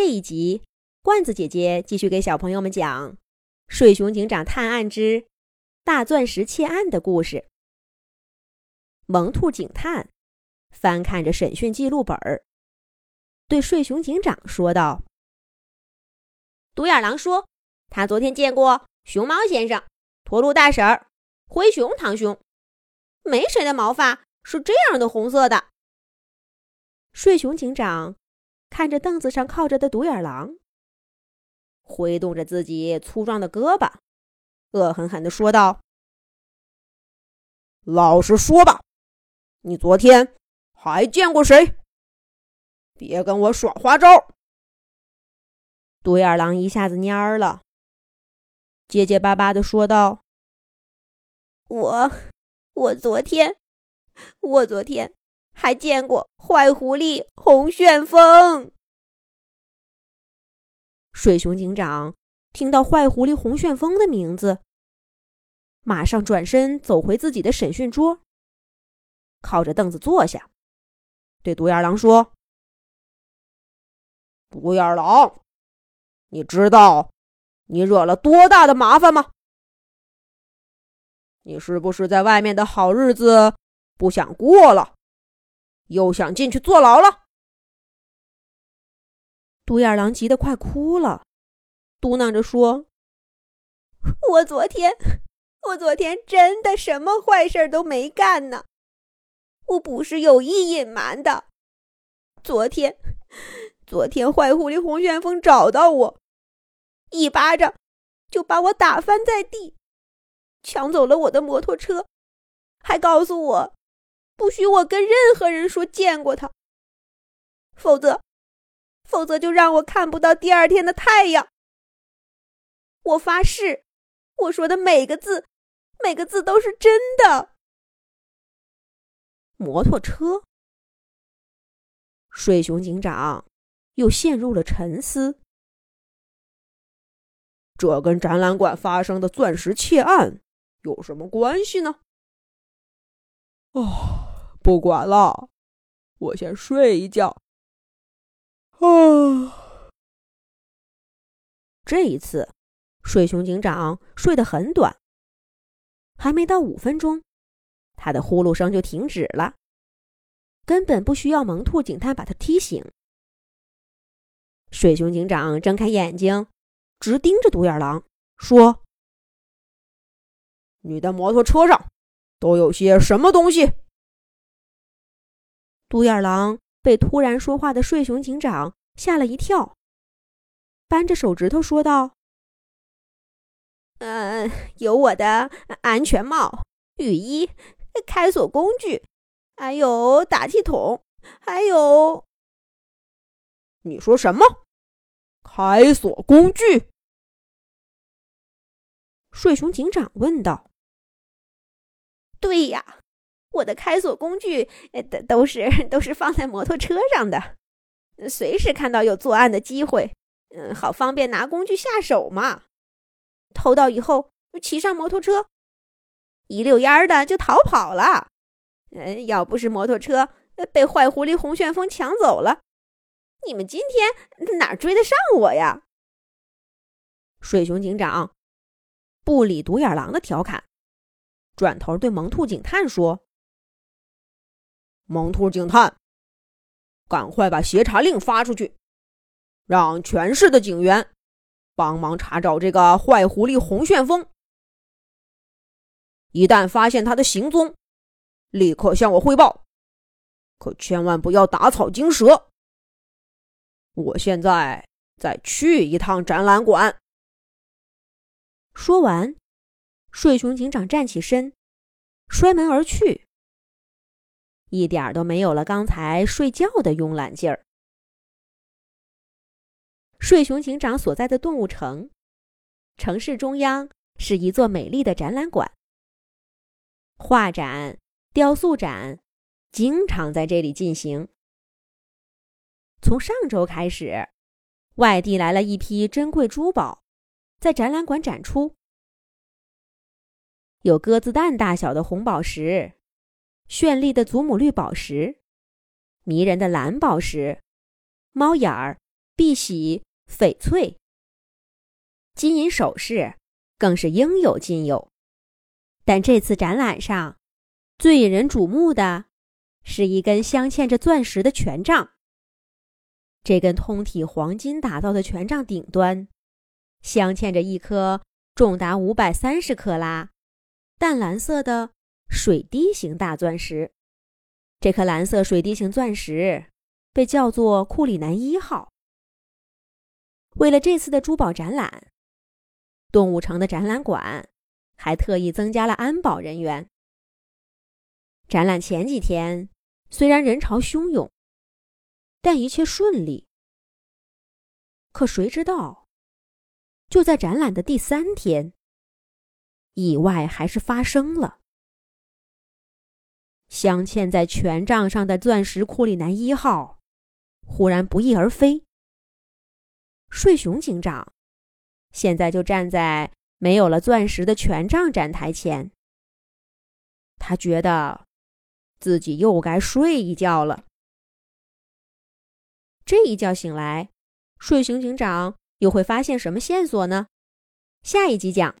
这一集，罐子姐姐继续给小朋友们讲《睡熊警长探案之大钻石窃案》的故事。萌兔警探翻看着审讯记录本儿，对睡熊警长说道：“独眼狼说，他昨天见过熊猫先生、驼鹿大婶儿、灰熊堂兄，没谁的毛发是这样的红色的。”睡熊警长。看着凳子上靠着的独眼狼，挥动着自己粗壮的胳膊，恶狠狠地说道：“老实说吧，你昨天还见过谁？别跟我耍花招！”独眼狼一下子蔫了，结结巴巴地说道：“我，我昨天，我昨天。”还见过坏狐狸红旋风。水熊警长听到坏狐狸红旋风的名字，马上转身走回自己的审讯桌，靠着凳子坐下，对独眼狼说：“独眼狼，你知道你惹了多大的麻烦吗？你是不是在外面的好日子不想过了？”又想进去坐牢了，独眼狼急得快哭了，嘟囔着说：“我昨天，我昨天真的什么坏事都没干呢，我不是有意隐瞒的。昨天，昨天坏狐狸红旋风找到我，一巴掌就把我打翻在地，抢走了我的摩托车，还告诉我。”不许我跟任何人说见过他，否则，否则就让我看不到第二天的太阳。我发誓，我说的每个字，每个字都是真的。摩托车，水熊警长又陷入了沉思。这跟展览馆发生的钻石窃案有什么关系呢？哦。不管了，我先睡一觉。啊，这一次，水熊警长睡得很短，还没到五分钟，他的呼噜声就停止了，根本不需要萌兔警探把他踢醒。水熊警长睁开眼睛，直盯着独眼狼，说：“你的摩托车上都有些什么东西？”独眼狼被突然说话的睡熊警长吓了一跳，扳着手指头说道：“嗯，有我的安全帽、雨衣、开锁工具，还有打气筒，还有……你说什么？开锁工具？”睡熊警长问道。“对呀。”我的开锁工具，呃，都都是都是放在摩托车上的，随时看到有作案的机会，嗯，好方便拿工具下手嘛。偷到以后，骑上摩托车，一溜烟儿的就逃跑了。嗯，要不是摩托车被坏狐狸红旋风抢走了，你们今天哪追得上我呀？水熊警长不理独眼狼的调侃，转头对萌兔警探说。萌兔警探，赶快把协查令发出去，让全市的警员帮忙查找这个坏狐狸红旋风。一旦发现他的行踪，立刻向我汇报，可千万不要打草惊蛇。我现在再去一趟展览馆。说完，睡熊警长站起身，摔门而去。一点都没有了刚才睡觉的慵懒劲儿。睡熊警长所在的动物城，城市中央是一座美丽的展览馆，画展、雕塑展经常在这里进行。从上周开始，外地来了一批珍贵珠宝，在展览馆展出，有鸽子蛋大小的红宝石。绚丽的祖母绿宝石，迷人的蓝宝石，猫眼儿、碧玺、翡翠，金银首饰更是应有尽有。但这次展览上，最引人瞩目的是一根镶嵌着钻石的权杖。这根通体黄金打造的权杖顶端，镶嵌着一颗重达五百三十克拉、淡蓝色的水滴形大钻石。这颗蓝色水滴形钻石被叫做库里南一号。为了这次的珠宝展览，动物城的展览馆还特意增加了安保人员。展览前几天虽然人潮汹涌。但一切顺利。可谁知道，就在展览的第三天，意外还是发生了。镶嵌在权杖上的钻石库里南一号，忽然不翼而飞。睡熊警长现在就站在没有了钻石的权杖展台前，他觉得自己又该睡一觉了。这一觉醒来，睡熊警长又会发现什么线索呢？下一集讲。